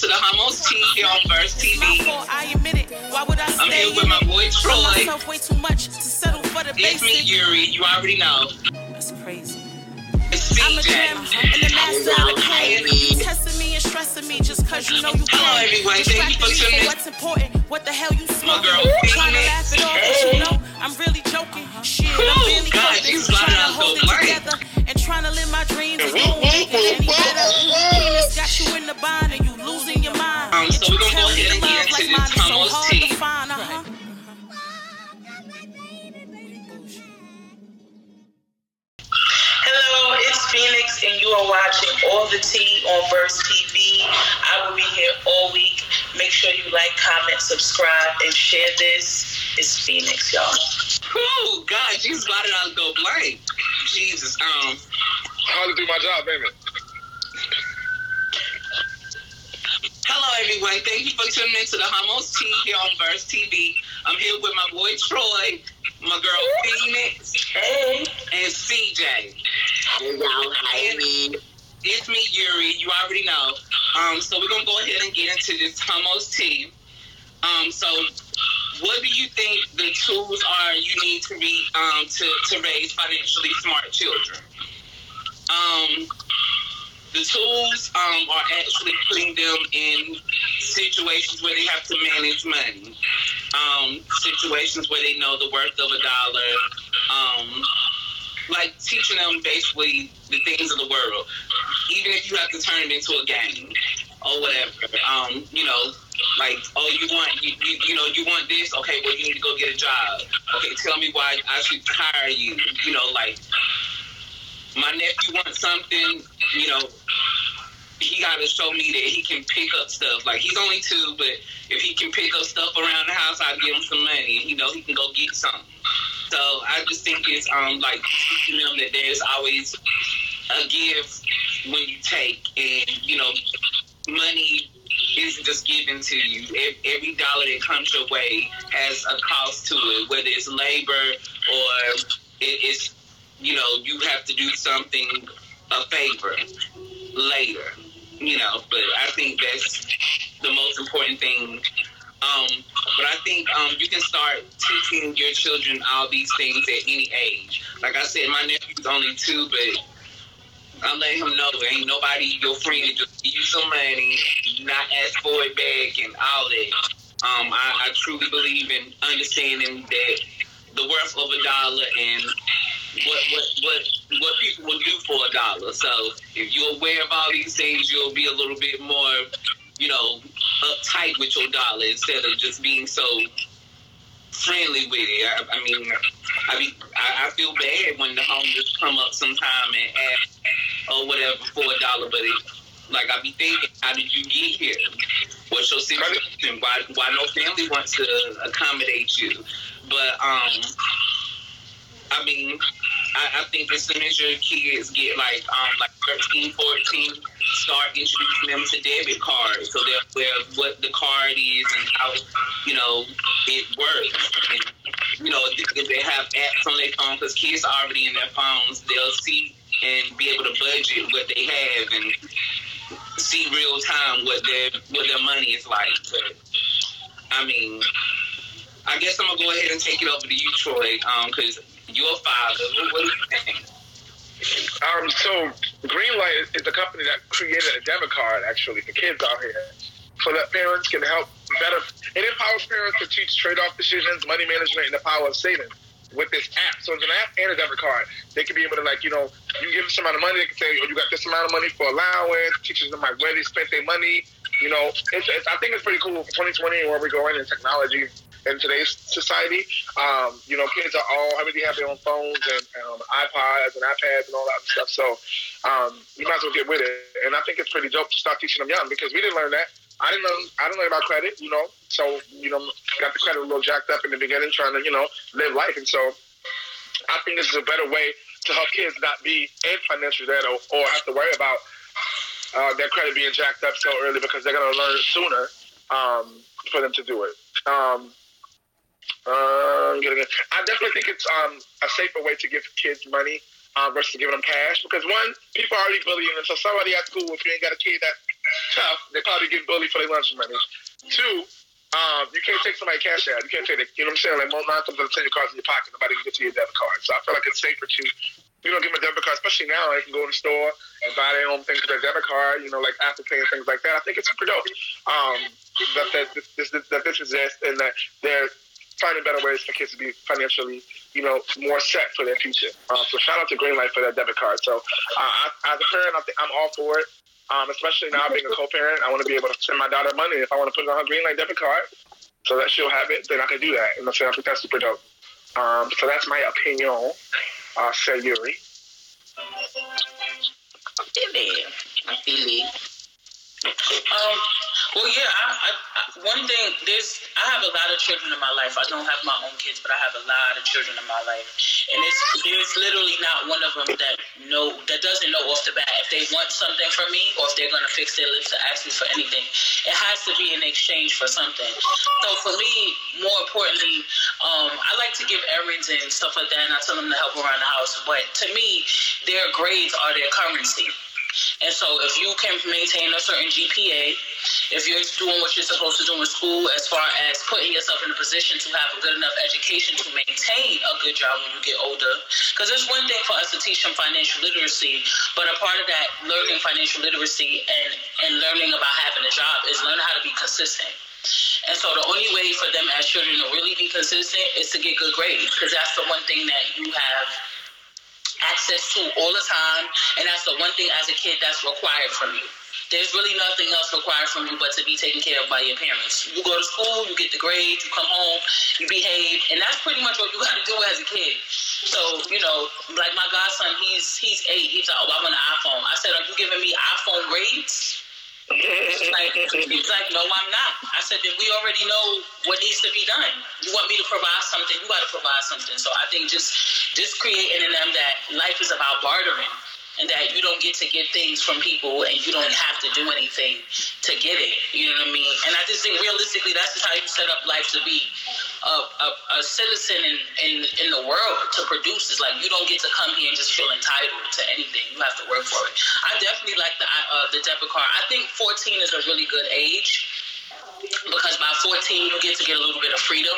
to the Hummus TV on Verse TV. I admit it. Why would I I'm here with my boy Troy. way too much to settle for the It's me. Yuri. You already know. That's crazy. It's I'm a gem and the master of the game. Testing me and stressing me just cause you know you can. Hello, everyone. Thank you for tuning in. what's important. What the hell you smoking? girl, Trying to laugh it off, but you know I'm really joking. Shit, I'm really God. Trying to hold it together trying to live my dreams. It won't make it any better. Penis got you in the bind and you losing your mind. Um, so you we're gonna tell go me ahead and the get love into like this mine is so hard tea. to find, uh-huh. Hello, it's Phoenix, and you are watching All the Tea on Verse TV. I will be here all week. Make sure you like, comment, subscribe, and share this. It's Phoenix, y'all. Oh God, you spotted out go blank. Jesus. Um. How to do my job, baby. Hello, everyone. Thank you for tuning in to the Hummus Tea here on Verse TV. I'm here with my boy Troy, my girl Phoenix, Hey. and CJ. And It's me, Yuri. You already know. Um, so we're gonna go ahead and get into this hummus tea. Um, so what do you think the tools are you need to be um to, to raise financially smart children? Um, the tools um are actually putting them in situations where they have to manage money. Um, situations where they know the worth of a dollar. Um, like teaching them basically the things of the world, even if you have to turn it into a game or whatever. Um, you know, like oh, you want you, you you know you want this? Okay, well you need to go get a job. Okay, tell me why I should hire you. You know, like my nephew wants something. You know. He got to show me that he can pick up stuff. Like he's only two, but if he can pick up stuff around the house, I'll give him some money, You know he can go get something. So I just think it's um like teaching them that there's always a give when you take, and you know, money isn't just given to you. Every dollar that comes your way has a cost to it, whether it's labor or it's you know you have to do something a favor later. You know, but I think that's the most important thing um, but I think um, you can start teaching your children all these things at any age. Like I said, my nephew's only two, but I'm letting him know ain't nobody your friend just give you some money, not ask for it back, and all that. Um, I, I truly believe in understanding that the worth of a dollar and what what what what people will do for a dollar. So if you're aware of all these things, you'll be a little bit more, you know, uptight with your dollar instead of just being so friendly with it. I, I mean, I be I, I feel bad when the homeless come up sometime and ask or whatever for a dollar, but it, like I be thinking, how did you get here? What's your situation? Why why no family wants to accommodate you? But um, I mean, I, I think as soon as your kids get like um like 13, 14, start introducing them to debit cards so they're aware of what the card is and how you know it works. And, you know, if they have apps on their phone, because kids are already in their phones, they'll see and be able to budget what they have and see real time what their what their money is like. But I mean, I guess I'm gonna go ahead and take it over to you, Troy, because father. What, what do you think? Um, so Greenlight is the company that created a debit card actually for kids out here, so that parents can help better. It empowers parents to teach trade-off decisions, money management, and the power of saving with this app. So it's an app and a debit card. They can be able to like you know you give them some amount of money. They can say, oh, you got this amount of money for allowance. Teaches them like where they spent their money. You know, it's, it's, I think it's pretty cool for 2020 and where we're going in technology in today's society. Um, you know, kids are all everybody have their own phones and um, iPods and iPads and all that stuff. So um, you might as well get with it. And I think it's pretty dope to start teaching them young because we didn't learn that. I didn't learn. I didn't learn about credit. You know, so you know, got the credit a little jacked up in the beginning, trying to you know live life. And so I think this is a better way to help kids not be in financial debt or, or have to worry about uh, their credit being jacked up so early because they're going to learn sooner um, for them to do it. Um, uh, I definitely think it's um, a safer way to give kids money uh, versus giving them cash because one, people are already bullying them. So somebody at school, if you ain't got a kid that tough. They probably get bullied for their lunch money. Two, um, you can't take somebody cash out. You can't take it. You know what I'm saying? Like most nine times out of your cards in your pocket. Nobody can get to your debit card. So I feel like it's safer to you know, give them a debit card, especially now they can go in the store and buy their own things with their debit card, you know, like Apple Pay and things like that. I think it's super dope um, that, that, this, this, that this exists and that they're finding better ways for kids to be financially, you know, more set for their future. Um, so shout out to Greenlight for that debit card. So uh, I, as a parent, I think I'm all for it. Um, especially now being a co-parent, I want to be able to send my daughter money if I want to put it on her Greenlight debit card, so that she'll have it. Then I can do that, and I think that's super dope. Um, so that's my opinion, uh, say Yuri. I feel it. I feel it. Um, well, yeah. I, I, one thing, there's, I have a lot of children in my life. I don't have my own kids, but I have a lot of children in my life, and it's there's literally not one of them that know that doesn't know off the bat if they want something from me or if they're gonna fix their lips to ask me for anything. It has to be in exchange for something. So for me, more importantly, um, I like to give errands and stuff like that, and I tell them to help around the house. But to me, their grades are their currency. And so if you can maintain a certain GPA, if you're doing what you're supposed to do in school as far as putting yourself in a position to have a good enough education to maintain a good job when you get older. Because it's one thing for us to teach them financial literacy, but a part of that learning financial literacy and, and learning about having a job is learning how to be consistent. And so the only way for them as children to really be consistent is to get good grades because that's the one thing that you have access to all the time, and that's the one thing as a kid that's required from you. There's really nothing else required from you but to be taken care of by your parents. You go to school, you get the grades, you come home, you behave, and that's pretty much what you got to do as a kid. So, you know, like my godson, he's he's eight. He's like, oh, I want an iPhone. I said, are you giving me iPhone grades? Like, he's like, no, I'm not. I said, then we already know what needs to be done. You want me to provide something, you got to provide something. So I think just just creating in them that life is about bartering and that you don't get to get things from people and you don't have to do anything to get it. You know what I mean? And I just think realistically, that's just how you set up life to be a, a, citizen in, in, in the world to produce. Is like you don't get to come here and just feel entitled to anything. You have to work for it. I definitely like the uh, the debit card. I think 14 is a really good age because by 14 you get to get a little bit of freedom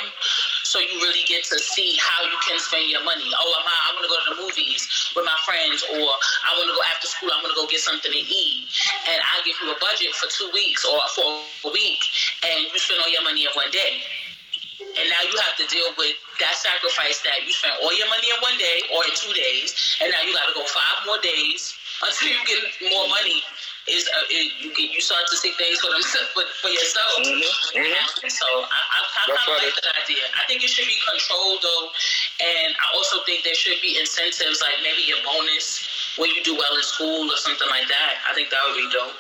so you really get to see how you can spend your money oh i'm i want to go to the movies with my friends or i want to go after school i want to go get something to eat and i give you a budget for two weeks or for a week and you spend all your money in one day and now you have to deal with that sacrifice that you spent all your money in one day or in two days and now you got to go five more days until you get more money is uh, it, you you start to see things for themselves for, for yourself. Mm-hmm. Mm-hmm. So I, I, I kind of like that idea. I think it should be controlled though, and I also think there should be incentives like maybe a bonus when you do well in school or something like that. I think that would be dope.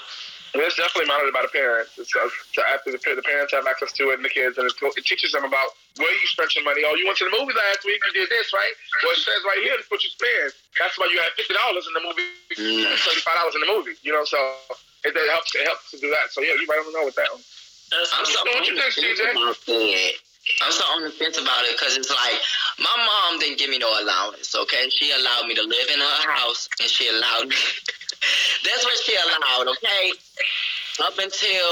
It's definitely monitored by the parents. It's, uh, so after the, the parents have access to it and the kids, and it, it teaches them about where you spent your money. Oh, you went to the movie last week, you did this, right? Well, it says right here, this is what you spent. That's why you had fifty dollars in the movie, mm. thirty five dollars in the movie. You know, so it, it, helps. It helps to do that. So yeah, you might want to know with that one. I'm so what you think, CJ? I'm so on the fence about it because it's like my mom didn't give me no allowance. Okay, she allowed me to live in her house, and she allowed me. that's what she allowed. Okay, up until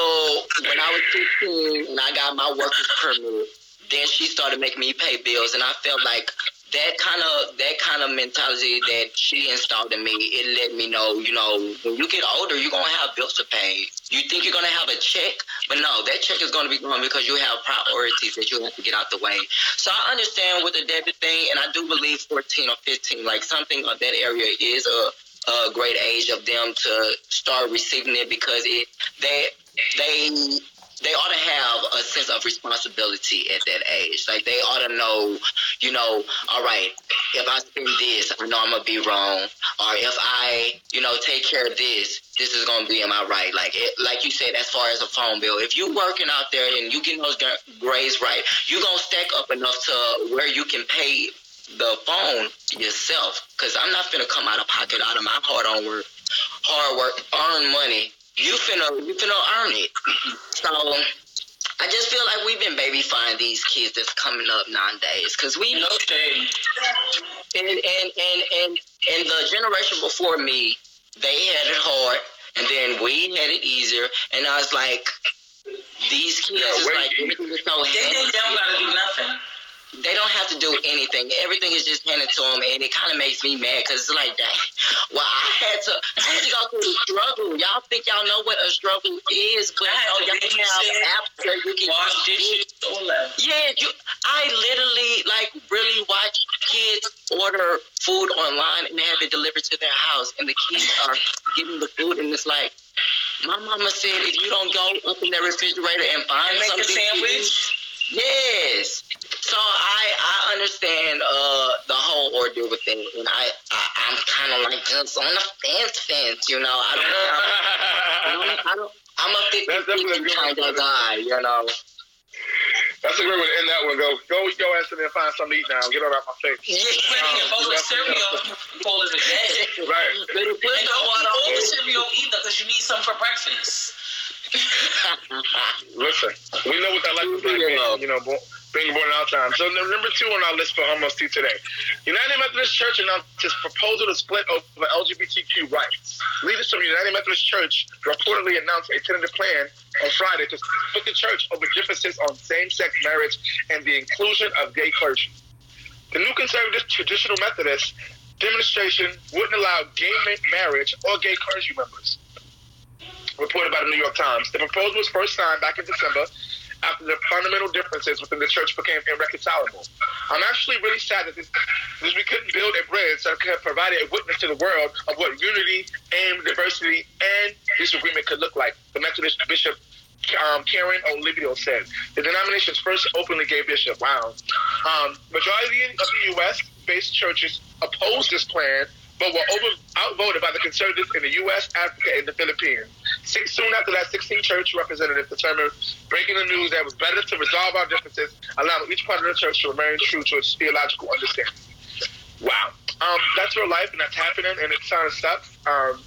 when I was 15 and I got my worker's permit, then she started making me pay bills, and I felt like that kind of that kind of mentality that she installed in me, it let me know, you know, when you get older, you're gonna have bills to pay. You think you're gonna have a check, but no, that check is gonna be gone because you have priorities that you have to get out the way. So I understand with the debit thing, and I do believe 14 or 15, like something of that area is a a great age of them to start receiving it because it they they they ought to have a sense of responsibility at that age. Like they ought to know, you know, all right, if I spend this, I know I'm gonna be wrong. Or if I, you know, take care of this, this is gonna be in my right. Like it, like you said, as far as a phone bill, if you working out there and you getting those grades right, you gonna stack up enough to where you can pay the phone yourself. Cause I'm not gonna come out of pocket out of my hard on work, hard work, earn money you finna you finna earn it. So I just feel like we've been babyifying these kids that's coming up nowadays because we know and and and and and the generation before me, they had it hard. and then we had it easier. And I was like, these kids Yeah, is like is so They, they don't gotta do nothing. They don't have to do anything. Everything is just handed to them, and it kind of makes me mad because it's like, dang, well, I had to, I had to go through the struggle. Y'all think y'all know what a struggle is, but I you know, to y'all have apps where you can Wash dishes. Yeah, you. I literally like really watch kids order food online and they have it delivered to their house, and the kids are getting the food, and it's like. My mama said if you don't go up in the refrigerator and find And make a something eat, sandwich. Yes. So I I understand uh the whole with it, and I, I I'm kind of like just on the fence, fence. You know, I don't. I don't, I don't I'm a 50 That's definitely kind one. of guy, you know. That's a great way to end that one. Go, go with your ass and find something to eat now. Get on out my face. Yeah. Plenty of bowl of cereal, cold as a day. Right. Little And don't eat water all the cereal either because you need some for breakfast. Listen, we know what that life is like, man. You know, bo- being born our time. So number two on our list for almost today. United Methodist Church announced its proposal to split over LGBTQ rights. Leaders from United Methodist Church reportedly announced a tentative plan on Friday to split the church over differences on same-sex marriage and the inclusion of gay clergy. The new conservative traditional Methodist demonstration wouldn't allow gay marriage or gay clergy members reported by the New York Times. The proposal was first signed back in December after the fundamental differences within the church became irreconcilable. I'm actually really sad that this, we couldn't build a bridge that could have provided a witness to the world of what unity and diversity and disagreement could look like. The Methodist Bishop um, Karen Oliveto said. The denomination's first openly gay bishop. Wow. Um, majority of the U.S.-based churches opposed this plan, but were over, outvoted by the conservatives in the U.S., Africa, and the Philippines. Soon after that, 16 church representatives determined, breaking the news, that it was better to resolve our differences, allowing each part of the church to remain true to its theological understanding. Wow. Um, that's real life, and that's happening, and it kind of sucks. Um,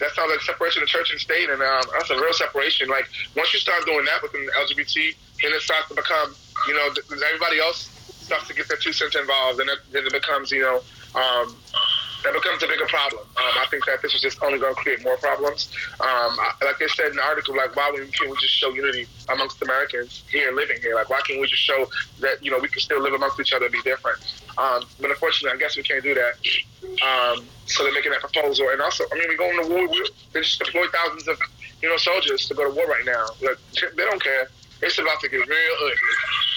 that sounds like separation of church and state, and um, that's a real separation. Like once you start doing that within the LGBT, then it starts to become, you know, everybody else starts to get their two cents involved, and it, then it becomes, you know, um, that becomes a bigger problem. Um, I think that this is just only going to create more problems. Um, I, like they said in the article, like why can't we just show unity amongst Americans here living here? Like why can't we just show that you know we can still live amongst each other and be different? Um, but unfortunately, I guess we can't do that. Um, so they're making that proposal, and also, I mean, we're going to war. We, they just deployed thousands of you know soldiers to go to war right now. Like, they don't care. It's about to get real ugly.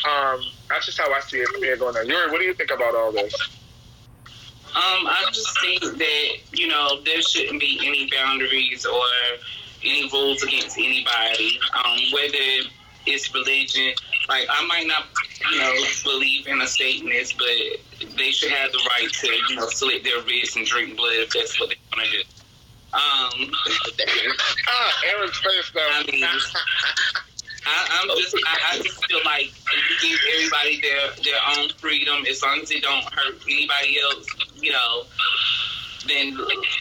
Um, that's just how I see it going on. Yuri, what do you think about all this? Um, I just think that you know there shouldn't be any boundaries or any rules against anybody, um, whether it's religion. Like I might not, you know, believe in a Satanist, but they should have the right to, you know, slit their wrists and drink blood if that's what they want to do. Um, Ah, Aaron's face though. I mean, I, I'm just, I, I just feel like you give everybody their their own freedom, as long as it don't hurt anybody else, you know, then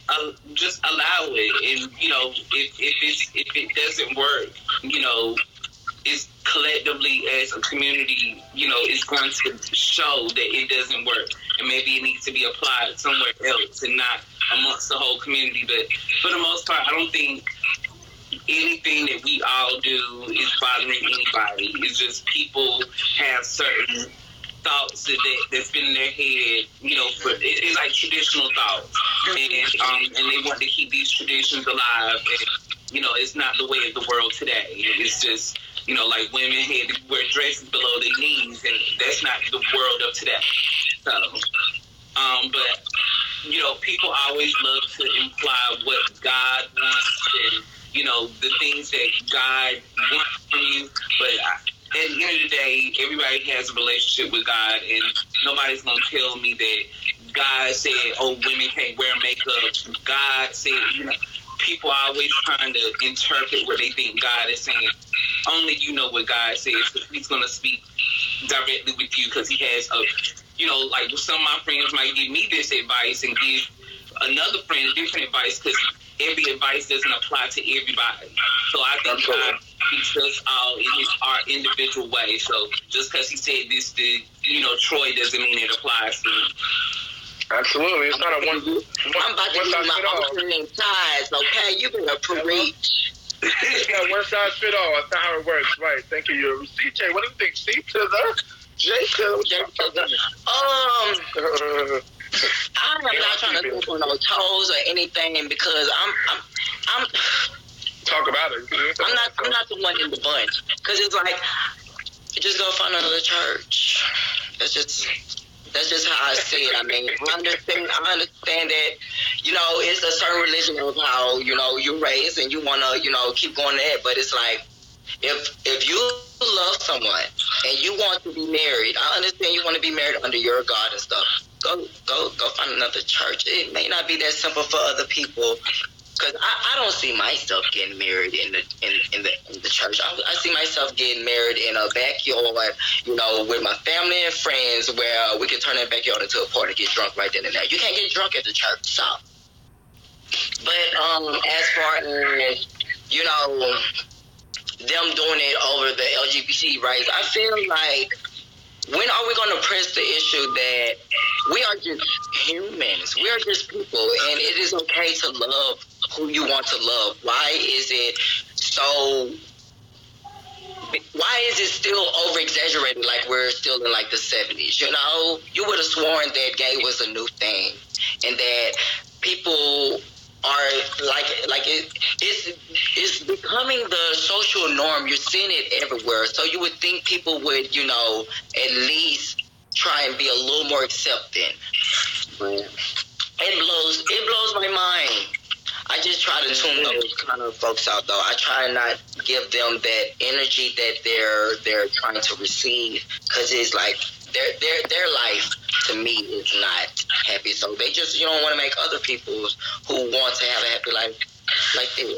uh, just allow it. And you know, if if it's if it doesn't work, you know, it's collectively as a community, you know, it's going to show that it doesn't work, and maybe it needs to be applied somewhere else and not amongst the whole community. But for the most part, I don't think anything that we all do is bothering anybody. It's just people have certain thoughts that that's been in their head, you know, for, it, it's like traditional thoughts, and um, and they want to keep these traditions alive. And you know, it's not the way of the world today. It's just you know, like women had to wear dresses below their knees, and that's not the world of today. So, um, but you know, people always love to imply what God wants and you know the things that God wants from you. But I, at the end of the day, everybody has a relationship with God, and nobody's gonna tell me that God said, "Oh, women can't wear makeup." God said, you know. People are always trying to interpret what they think God is saying. Only you know what God says. 'cause He's going to speak directly with you because He has a, you know, like some of my friends might give me this advice and give another friend different advice because every advice doesn't apply to everybody. So I think God speaks us all in His our individual way. So just because He said this to you know Troy doesn't mean it applies to me. Absolutely, it's not a one. one I'm about to do my fit all. opening ties, okay? You better preach. It's not one size fit all. That's not how it works. Right. Thank you. You CJ, what do you think? C to the to the. J to the- Um, I'm not trying to step on no toes or anything because I'm, I'm, I'm, Talk about it. I'm not, I'm not the one in the bunch. Cause it's like, just go find another church. That's just, that's just how I see it. I mean, I understand, I understand that, you know, it's a certain religion of how, you know, you're raised and you want to, you know, keep going there. But it's like, if if you love someone and you want to be married, I understand you want to be married under your God and stuff. Go go go find another church. It may not be that simple for other people. Cause I, I don't see myself getting married in the in, in the in the church. I, I see myself getting married in a backyard, you know, with my family and friends, where we can turn that backyard into a party, get drunk right then and there. You can't get drunk at the church, so. But um, as far as you know, them doing it over the LGBT rights, I feel like when are we going to press the issue that we are just humans, we are just people, and it is okay to love who you want to love? Why is it so? Why is it still over exaggerated like we're still in like the 70s? You know, you would have sworn that gay was a new thing and that people are like like it it's it's becoming the social norm. You're seeing it everywhere. So you would think people would, you know, at least try and be a little more accepting. It blows it blows my mind. I just try to tune those kind of folks out though. I try not give them that energy that they're they're trying to receive because it's like their their their life to me is not happy. So they just you don't want to make other people who want to have a happy life like they.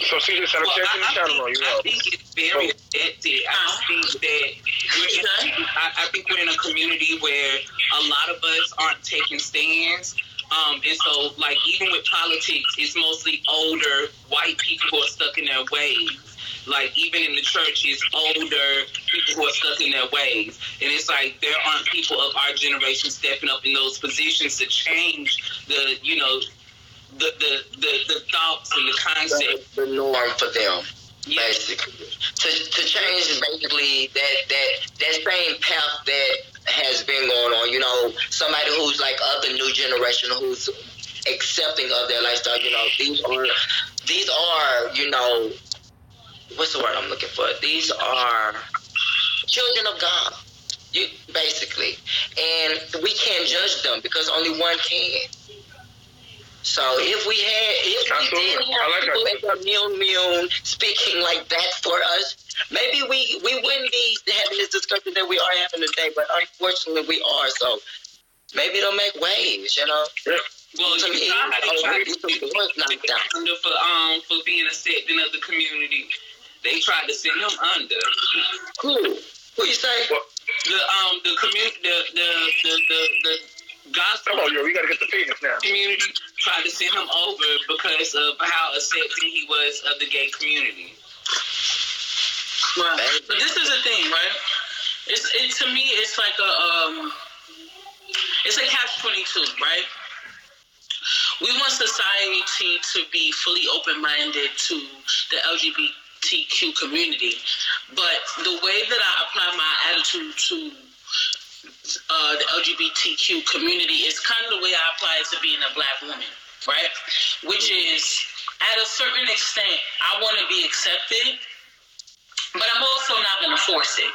So CJ said, I'm Well, changing the I, I, channel think, you. I think it's very addictive. I think that we're in, I, I think we're in a community where a lot of us aren't taking stands. Um, and so, like, even with politics, it's mostly older white people who are stuck in their ways. Like, even in the church, it's older people who are stuck in their ways. And it's like there aren't people of our generation stepping up in those positions to change the, you know, the the, the, the thoughts and the concept. the, the norm for them. Yeah. basically. To to change basically that that that same path that has been going on. You know, somebody who's like of the new generation who's accepting of their lifestyle. You know, these are these are you know what's the word I'm looking for? These are children of God. You basically, and we can't judge them because only one can. So if we had, if we did I have like people that. in the immune immune speaking like that for us, maybe we we wouldn't be having this discussion that we are having today. But unfortunately, we are. So maybe it'll make waves. You know, Well, To you me, saw how they tried we to took the doors knocked down. under for um for being accepting of the community. They tried to send him under. who who you say? The um the community the the the the, the gospel Come on, yo, we gotta get the penis now. community tried to send him over because of how accepting he was of the gay community. Right. But this is the thing, right? It's it to me. It's like a um, it's a catch twenty two, right? We want society to be fully open minded to the LGBTQ community, but the way that I apply my attitude to uh, the LGBTQ community is kind of the way I apply it to being a black woman, right? Which is at a certain extent, I want to be accepted, but I'm also not going to force it.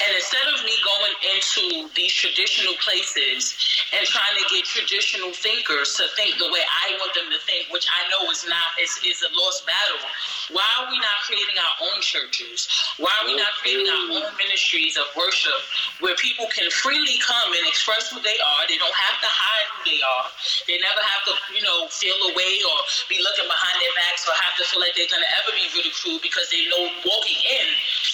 And instead of me going into these traditional places and trying to get traditional thinkers to think the way I want them to think, which I know is not is, is a lost battle, why are we not creating our own churches? Why are we not creating our own ministries of worship where people can freely come and express who they are? They don't have to hide who they are. They never have to, you know, feel away or be looking behind their backs or have to feel like they're gonna ever be ridiculed because they know walking in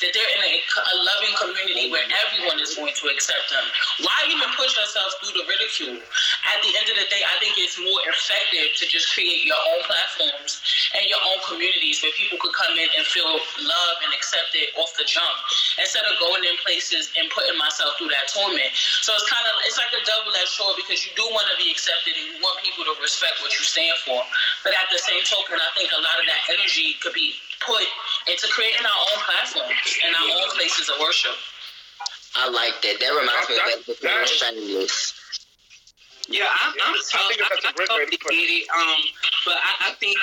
that they're in a, a loving community where everyone is going to accept them. Why even push yourself through the ridicule? At the end of the day, I think it's more effective to just create your own platforms and your own communities where people could come in and feel love and accepted off the jump instead of going in places and putting myself through that torment. So it's kind of it's like a double-edged sword because you do want to be accepted and you want people to respect what you stand for, but at the same token, I think a lot of that energy could be put into creating our own platforms and our own places of worship. I like that. That reminds me of that before shameless. Yeah, I'm, I'm so, I, I, I totally get it. Um, but I, I think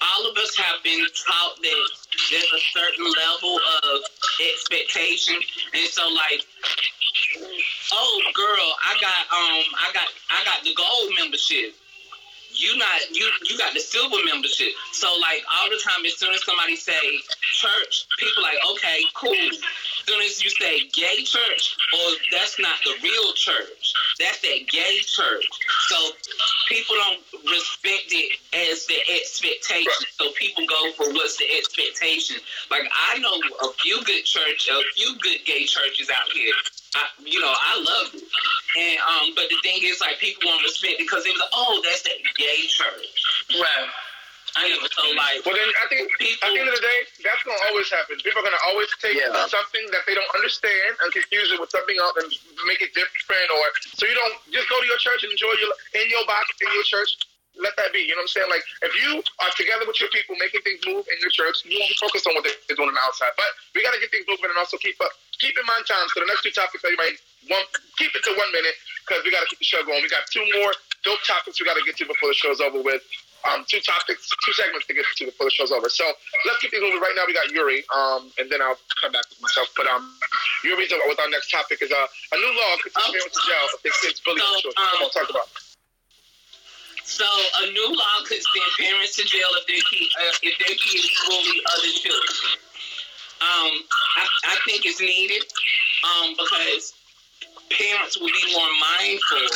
all of us have been taught that there's a certain level of expectation, and so like, oh girl, I got um, I got I got the gold membership you not you you got the silver membership. So like all the time, as soon as somebody say church, people like okay, cool. Soon as you say gay church, or that's not the real church. That's that gay church. So people don't respect it as the expectation. So people go for what's the expectation. Like I know a few good church, a few good gay churches out here. I, you know, I love it. And um, but the thing is, like, people won't respect because it was oh, that's that gay church, right? I know. So like, well, then I think people, at the end of the day, that's gonna always happen. People are gonna always take yeah. something that they don't understand and confuse it with something else and make it different. Or so you don't just go to your church and enjoy your in your box in your church let that be. You know what I'm saying? Like, if you are together with your people, making things move in your church, you won't be focused on what they're doing on the outside. But we got to get things moving and also keep up. Keep in mind time. So the next two topics that you might one, keep it to one minute because we got to keep the show going. We got two more dope topics we got to get to before the show's over with. Um, two topics, two segments to get to before the show's over. So let's keep these moving. Right now, we got Yuri, um, and then I'll come back with myself. But um, Yuri's with our next topic is uh, a new law could send parents to jail if they kids bully so, children. Come on, talk about. So a new law could send parents to jail if their kid, uh, if their kids bully other children. Um, I, I think it's needed um, because parents will be more mindful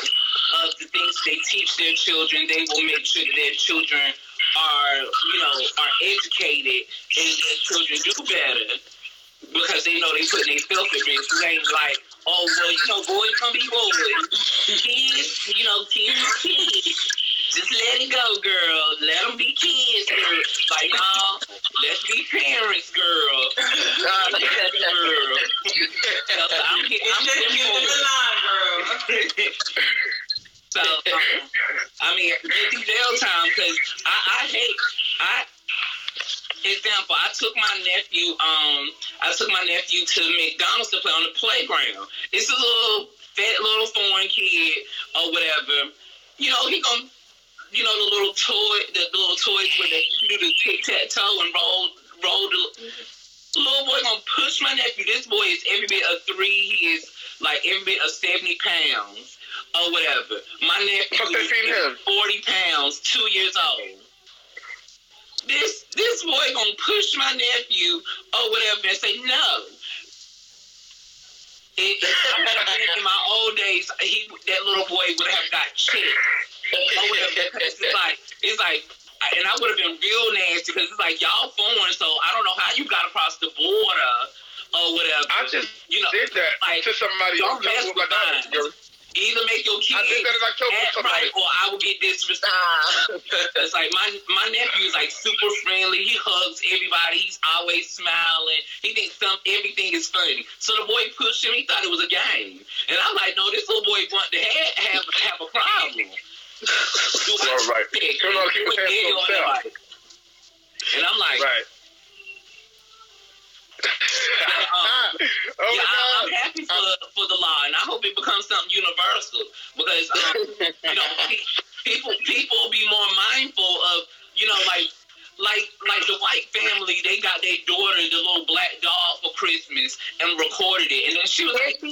of the things they teach their children. They will make sure that their children are, you know, are educated and their children do better because they know they put their self at risk. It ain't like, oh well, you know, boys gonna be boys. Kids, you know, kids, kids. Just let it go, girl. Let them be kids, girl. Like, no, let's be parents, girl. girl. I'm, I'm line, girl. so, um, I mean, get the jail time because I, I hate, I, example, I took my nephew, um, I took my nephew to McDonald's to play on the playground. It's a little fat little foreign kid or whatever. You know, he gonna you know, the little toy, the little toys where they do the tic tac toe and roll, roll the little boy gonna push my nephew. This boy is every bit of three. He is like every bit of seventy pounds or whatever. My nephew is forty pounds, two years old. This this boy gonna push my nephew or whatever and say no. It, in my old days, he that little boy would have got checked it's like it's like and I would have been real nasty because it's like y'all foreign, so I don't know how you got across the border or whatever. I just you know did that like, to somebody. Don't mess with mine. Either make your kids act right, or I will get disrespected. Ah. it's like my my nephew is like super friendly. He hugs everybody. He's always smiling. He thinks some everything is funny. So the boy pushed him. He thought it was a game, and I'm like, no, this little boy want to have have, have a problem. All right. Come on, keep his hands to himself. And I'm like, right. Um, oh yeah, I, am happy for the, for the law, and I hope it becomes something universal because um, you know people people will be more mindful of you know like like like the white family they got their daughter the little black dog for Christmas and recorded it, and then she was like no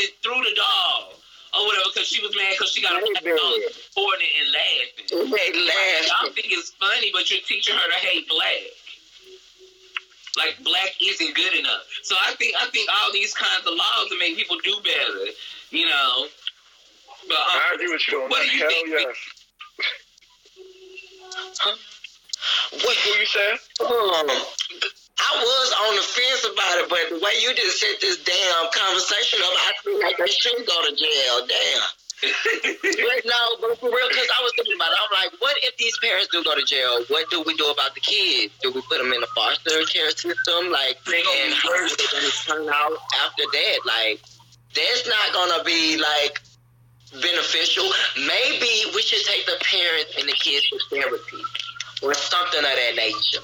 and threw the dog or whatever because she was mad because she got a black dog recording and laughing. They laugh. Y'all think it's funny, but you're teaching her to hate black. Like black isn't good enough. So I think I think all these kinds of laws to make people do better. You know. But um, I agree with you on what that. Do you Hell think? yes. What, what you say? Um, I was on the fence about it, but the way you just set this damn conversation up, I feel like they should go to jail. Damn. but no, but for real, because I was thinking about it. I'm like, what if these parents do go to jail? What do we do about the kids? Do we put them in the foster care system? Like, and how are they going to turn out after that? Like, that's not going to be like beneficial. Maybe we should take the parents and the kids to therapy or something of that nature.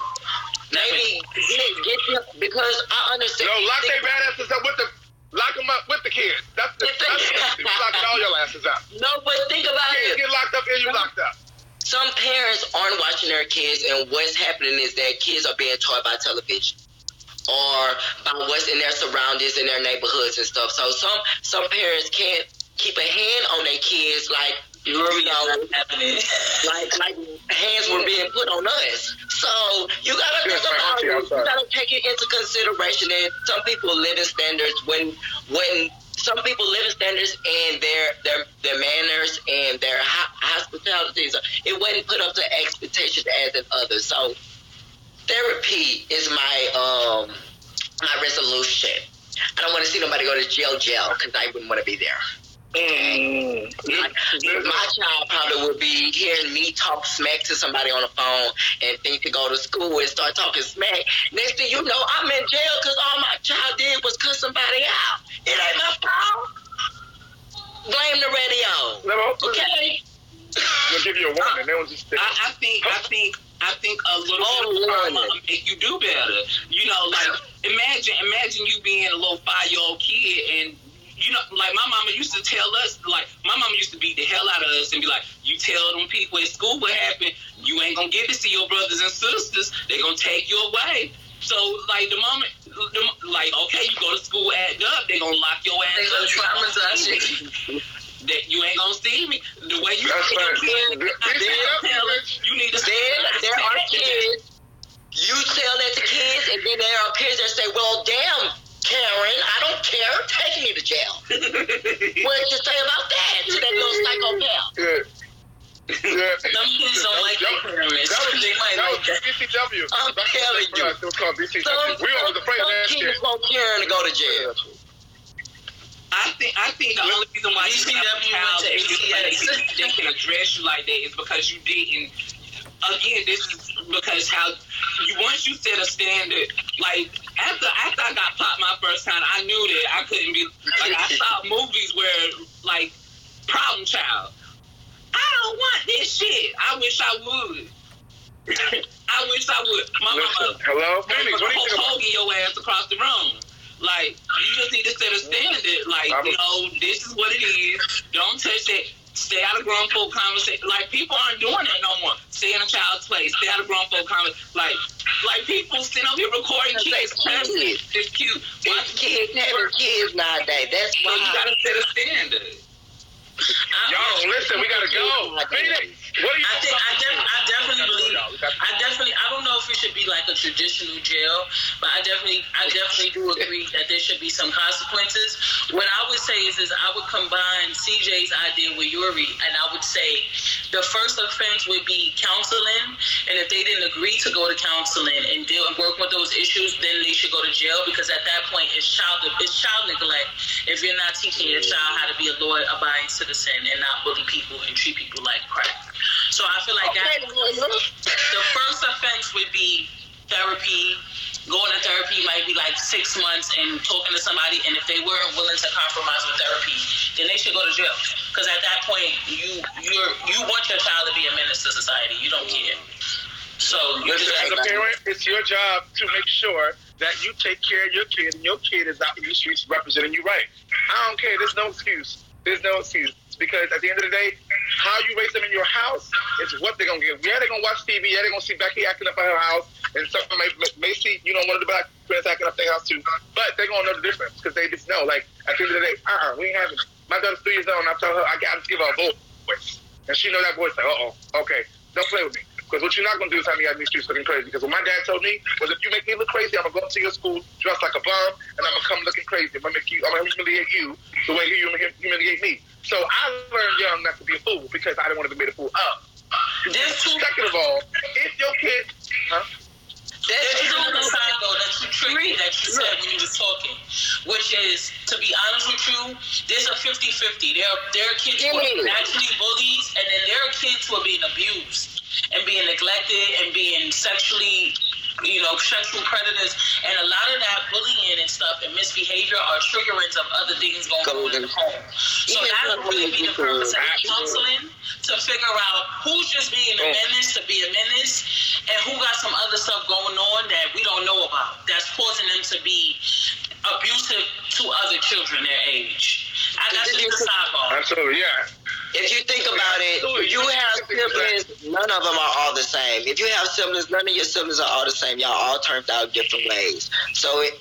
Maybe get, get them because I understand. No, lock their bad asses up with the lock them up with the kids. That's the that's the locking all your asses up. No, but think about Kids it. get locked up and you locked up. Some parents aren't watching their kids, and what's happening is that kids are being taught by television or by what's in their surroundings in their neighborhoods and stuff. So some some parents can't keep a hand on their kids like you know, happening. like like hands were being put on us. So you gotta Yes, think about it. You gotta take it into consideration that some people living standards when when some people living standards and their their their manners and their ho- hospitalities it wasn't put up to expectations as in others. So therapy is my um my resolution. I don't want to see nobody go to jail jail because I wouldn't want to be there. Mm. Like, my child probably would be hearing me talk smack to somebody on the phone and think to go to school and start talking smack. Next thing you know, I'm in jail because all my child did was cut somebody out. It ain't my fault. Blame the radio. Never. Okay? They'll give you a warning. They don't just stick. I, I think I think I think a little Oh, bit of trauma make you do better. You know, like imagine imagine you being a little five year old kid and you know, like my mama used to tell us, like my mama used to beat the hell out of us and be like, "You tell them people at school what happened, you ain't gonna get to see your brothers and sisters. They gonna take you away." So, like the moment, the, like okay, you go to school, act up, they gonna lock your ass They up. gonna traumatize you. That you ain't gonna see me. The way you That's see your right. kid, I tell up, you need to Then there are kids. You tell that to kids, and then there are kids that say, "Well, damn, Karen, I don't care. Take me to jail." What did you say about that to that little psychopath? Yeah. Yeah. Some kids don't like their parents. That was, They might that like was that. BCW. I'm Back telling you. Called BCW. Some, we always afraid of some kids shit. want Karen to go to jail. I think I think the only reason why you DCW have child went to in this they can address you like that is because you didn't. Again, this is because how you once you set a standard. Like after after I got popped my first time, I knew that I couldn't be like I saw movies where like problem child. I don't want this shit. I wish I would. I wish I would. My mama hello? Phoenix, what do you think about Hogan your ass across the room. Like you just need to set a standard. Like I'm- you know, this is what it is. Don't touch that. Stay out of grown folk conversation. Like people aren't doing that no more. Stay in a child's place. Stay out of grown folk conversation. Like like people sitting up here recording kids. they kids. It's cute. Watch These kids having kids nowadays. That's So you gotta set a standard. Yo, listen, we gotta go. Phoenix, what do you I think I, def- I definitely believe I definitely I don't know if it should be like a traditional jail, but I definitely I definitely do agree that there should be some consequences. What I would say is is I would combine CJ's idea with Yuri, and I would say the first offense would be counseling, and if they didn't agree to go to counseling and deal and work with those issues, then they should go to jail because at that point it's child it's child neglect if you're not teaching your child how to be a law abiding citizen and not bully people and treat people like crap. So I feel like that the first offense would be therapy. Going to therapy might be like six months and talking to somebody, and if they weren't willing to compromise with therapy, then they should go to jail. Because at that point, you you're you want your child to be a menace to society. You don't care. So you Listen, just as a parent, it's your job to make sure that you take care of your kid and your kid is out in the streets representing you right. I don't care. There's no excuse. There's no excuse. Because at the end of the day, how you raise them in your house is what they're to get. Yeah, they're to watch TV. Yeah, they're to see Becky acting up at her house. And some may, may see, you know, one of the black friends acting up their house too. But they're to know the difference because they just know. Like, at the end of the day, uh-uh, we ain't having My daughter's three years old and I tell her, I got to give her a voice. And she know that voice like, uh-oh, okay, don't play with me. Because what you're not going to do is have me out in these streets looking crazy. Because what my dad told me was if you make me look crazy, I'm going to go up to your school dressed like a bum, and I'm going to come looking crazy. I'm going to make you, I'm going to humiliate you the way you humiliate me. So I learned young not to be a fool because I didn't want to be made a fool of. Second of all, if your kid, huh? There's another side though that you tricky that you said when you was talking, which is to be honest with you, there's a 50-50. There are there are kids who are actually bullies, and then there are kids who are being abused and being neglected and being sexually you know, sexual predators, and a lot of that bullying and stuff and misbehavior are triggerings of other things going on in the home. So that would really be the purpose of counseling to figure out who's just being a menace to be a menace, and who got some other stuff going on that we don't know about that's causing them to be abusive to other children their age. I, that's just a sidebar. Absolutely, yeah. If you think about it, you have siblings, none of them are all the same. If you have siblings, none of your siblings are all the same. Y'all all turned out different ways. So it,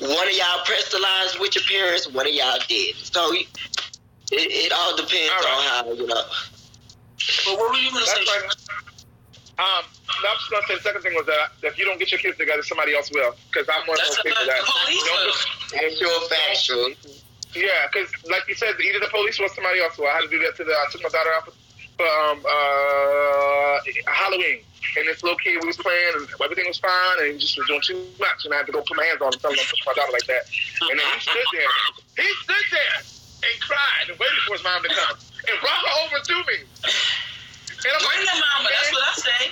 one of y'all pressed the lines with your parents, one of y'all did. So it, it all depends all right. on how, you know. But what were you going to say? Right. Um, I was going to say the second thing was that if you don't get your kids together, somebody else will. Because I'm one of those people that. Police will. Factual. Yeah, because like you said, either the police or somebody else. Well, I had to do that to the. I took my daughter out for um, uh, Halloween, and this little kid we was playing, and everything was fine, and he just was doing too much, and I had to go put my hands on him, tell him to push my daughter like that. And then he stood there. He stood there and cried and waited for his mom to come and brought her over to me. And I'm Bring like, your mama. That's what I say.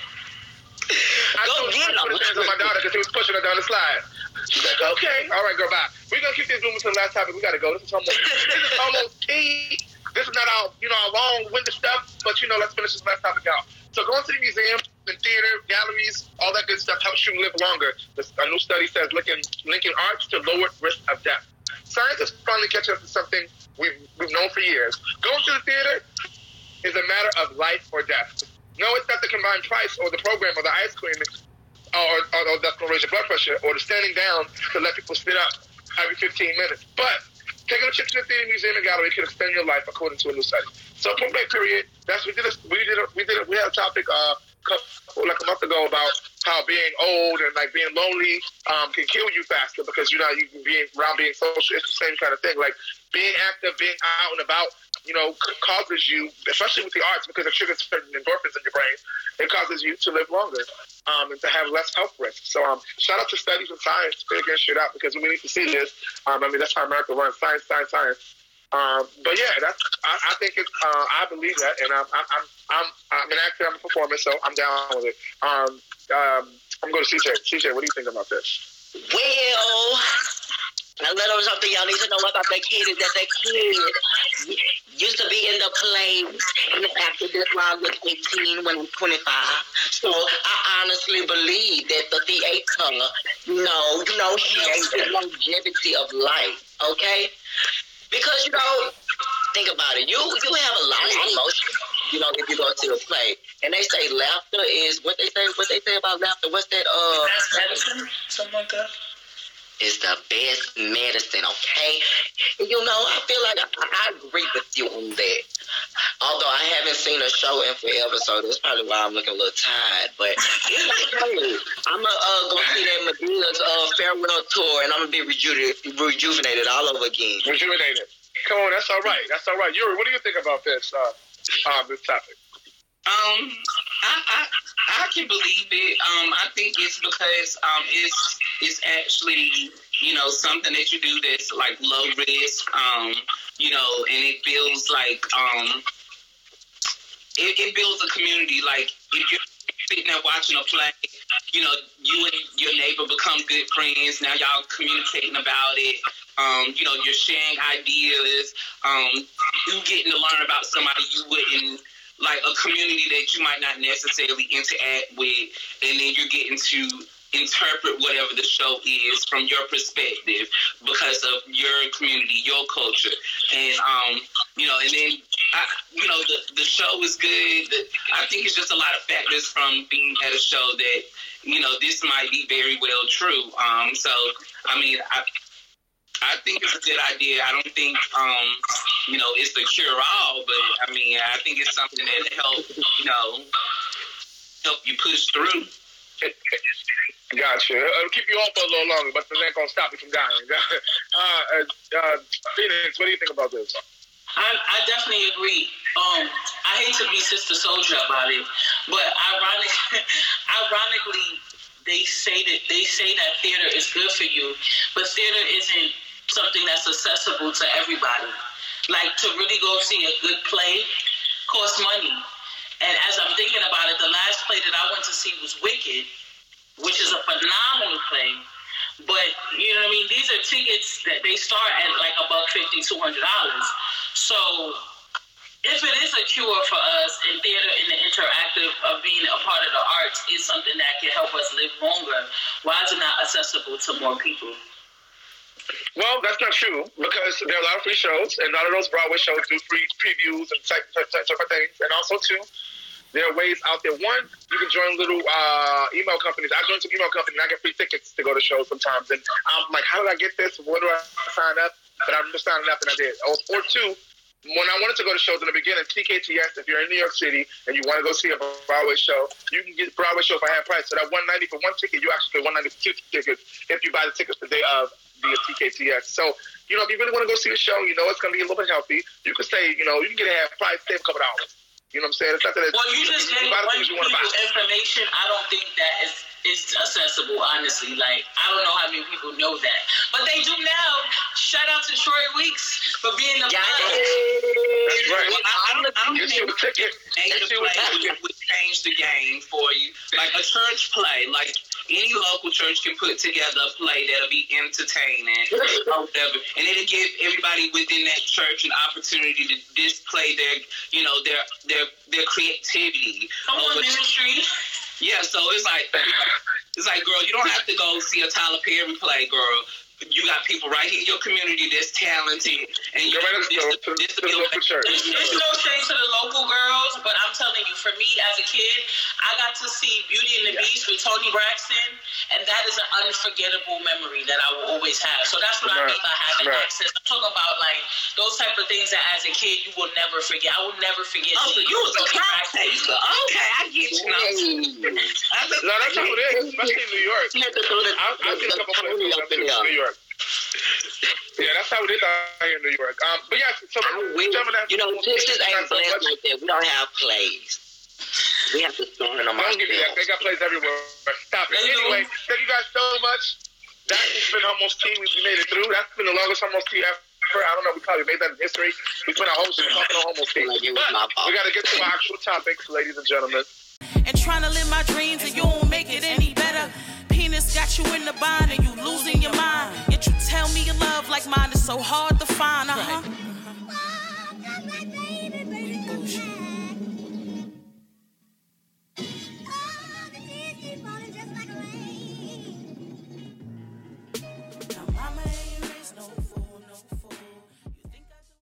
I Go told get him to put his hands on my daughter because he was pushing her down the slide. She's like, okay, all right, girl, bye. We're gonna keep this moving to the last topic. We gotta go. This is almost this is almost key. This is not our you know our long-winded stuff, but you know, let's finish this last topic out. So going to the museum, the theater, galleries, all that good stuff helps you live longer. A new study says linking linking arts to lower risk of death. Science is finally catching up to something we've we've known for years. Going to the theater is a matter of life or death. No, it's not the combined price or the program or the ice cream or, or, or that's going to raise your blood pressure, or the standing down to let people sit up every 15 minutes. But taking a trip to the theater, museum, and gallery can extend your life according to a new study. So, point blank period. That's we did. A, we did. A, we did. A, we had a topic uh, like a month ago about how being old and like being lonely um, can kill you faster because you know you being around being social. It's the same kind of thing. Like being active, being out and about, you know, causes you, especially with the arts, because it triggers certain endorphins in your brain. It causes you to live longer um, and to have less health risks. So, um, shout out to studies and science figuring shit out because we need to see this. Um, I mean, that's how America runs: science, science, science. Um, but yeah, that's I, I think it's uh, I believe that, and I'm I'm I'm I'm an actor, I'm a performer, so I'm down with it. Um, um, I'm going to CJ. CJ, what do you think about this? Well, a little something y'all need to know about that kid is that that kid used to be in the plays and after this while I was 18 when I'm 25. So I honestly believe that the theater, you know, you know, has the longevity of life, okay? Because, you know, think about it. You you have a lot of emotions. you know, if you go to a play. And they say laughter is what they say what they say about laughter. What's that uh medicine? Something like that is the best medicine, okay? You know, I feel like I, I, agree with you on that. Although I haven't seen a show in forever, so that's probably why I'm looking a little tired. But it's like, I'm going to uh, go see that Madea's uh, farewell tour, and I'm going to be reju- rejuvenated all over again. Rejuvenated. Come on, that's all right. That's all right. Yuri, what do you think about this, uh, uh, this topic? Um, I, I I can believe it. Um, I think it's because um, it's it's actually you know something that you do that's like low risk. Um, you know, and it builds like um, it, it builds a community. Like if you're sitting there watching a play, you know, you and your neighbor become good friends. Now y'all communicating about it. Um, you know, you're sharing ideas. Um, you getting to learn about somebody you wouldn't like a community that you might not necessarily interact with, and then you're getting to interpret whatever the show is from your perspective because of your community, your culture, and um, you know, and then I, you know, the the show is good. I think it's just a lot of factors from being at a show that you know this might be very well true. Um, so I mean, I I think it's a good idea. I don't think, um, you know, it's the cure all, but I mean, I think it's something that help, you know, help you push through. Gotcha. It'll keep you on for a little longer, but it's not gonna stop you from dying. uh, uh, Phoenix, what do you think about this? I, I definitely agree. Um, I hate to be Sister soldier about it, but ironic, ironically, they say that they say that theater is good for you, but theater isn't something that's accessible to everybody. Like to really go see a good play costs money. And as I'm thinking about it, the last play that I went to see was Wicked, which is a phenomenal thing. But you know what I mean? These are tickets that they start at like a fifty, two hundred dollars. So if it is a cure for us in theater and the interactive of being a part of the arts is something that can help us live longer, why is it not accessible to more people? Well, that's not true because there are a lot of free shows, and a lot of those Broadway shows do free previews and type, type, type, type of things. And also, too, there are ways out there. One, you can join little uh, email companies. I joined some email companies and I get free tickets to go to shows sometimes. And I'm like, how did I get this? Where do I sign up? But I'm just signing up and I did. Or, or two, when I wanted to go to shows in the beginning, TKTS, if you're in New York City and you want to go see a Broadway show, you can get Broadway show for half price. So that 190 for one ticket, you actually pay 190 for two tickets if you buy the tickets the day of via TKTS. So, you know, if you really want to go see a show, you know it's going to be a little bit healthy. You can say, you know, you can get a half price, save a couple dollars. You know what I'm saying? It's not that it's, well, you just gave one people information. I don't think that is is accessible, honestly. Like, I don't know how many people know that. But they do now. Shout out to Troy Weeks for being the yeah, That's right. Well, I, I don't, I don't think a ticket. play would change the game for you. Like a church play, like any local church can put together a play that'll be entertaining or whatever. And it'll give everybody within that church an opportunity to display their, you know, their their their creativity. Come on, ministry. Yeah, so it's like it's like, girl, you don't have to go see a Tyler Perry play, girl you got people right here in your community that's talented, and you right this, to, this to, to, to church. It's, it's no shade to the local girls, but I'm telling you, for me as a kid, I got to see Beauty and the yeah. Beast with Toni Braxton, and that is an unforgettable memory that I will always have. So that's what right. I mean by having right. access. I'm talking about like those type of things that as a kid you will never forget. I will never forget. Oh, so you was a crowd taster. Okay, I get you. Now. no, that's how it is, especially in New York. I've seen a couple places in New York. Yeah, that's how it is out here in New York. Um, but yeah, so we, you know, Texas ain't blessed like that. We don't have plays. We have to start them Don't give me that. They got plays everywhere. Stop it. Anyway, thank you guys so much. That has been almost tea. We made it through. That's been the longest almost tea ever. I don't know. We probably made that in history. We spent our whole show talking on almost tea. But we got to get to our actual topics, ladies and gentlemen. And trying to live my dreams, and you won't make it any Penis got you in the bind, and you losing your mind. Yet you tell me your love like mine is so hard to find, uh huh.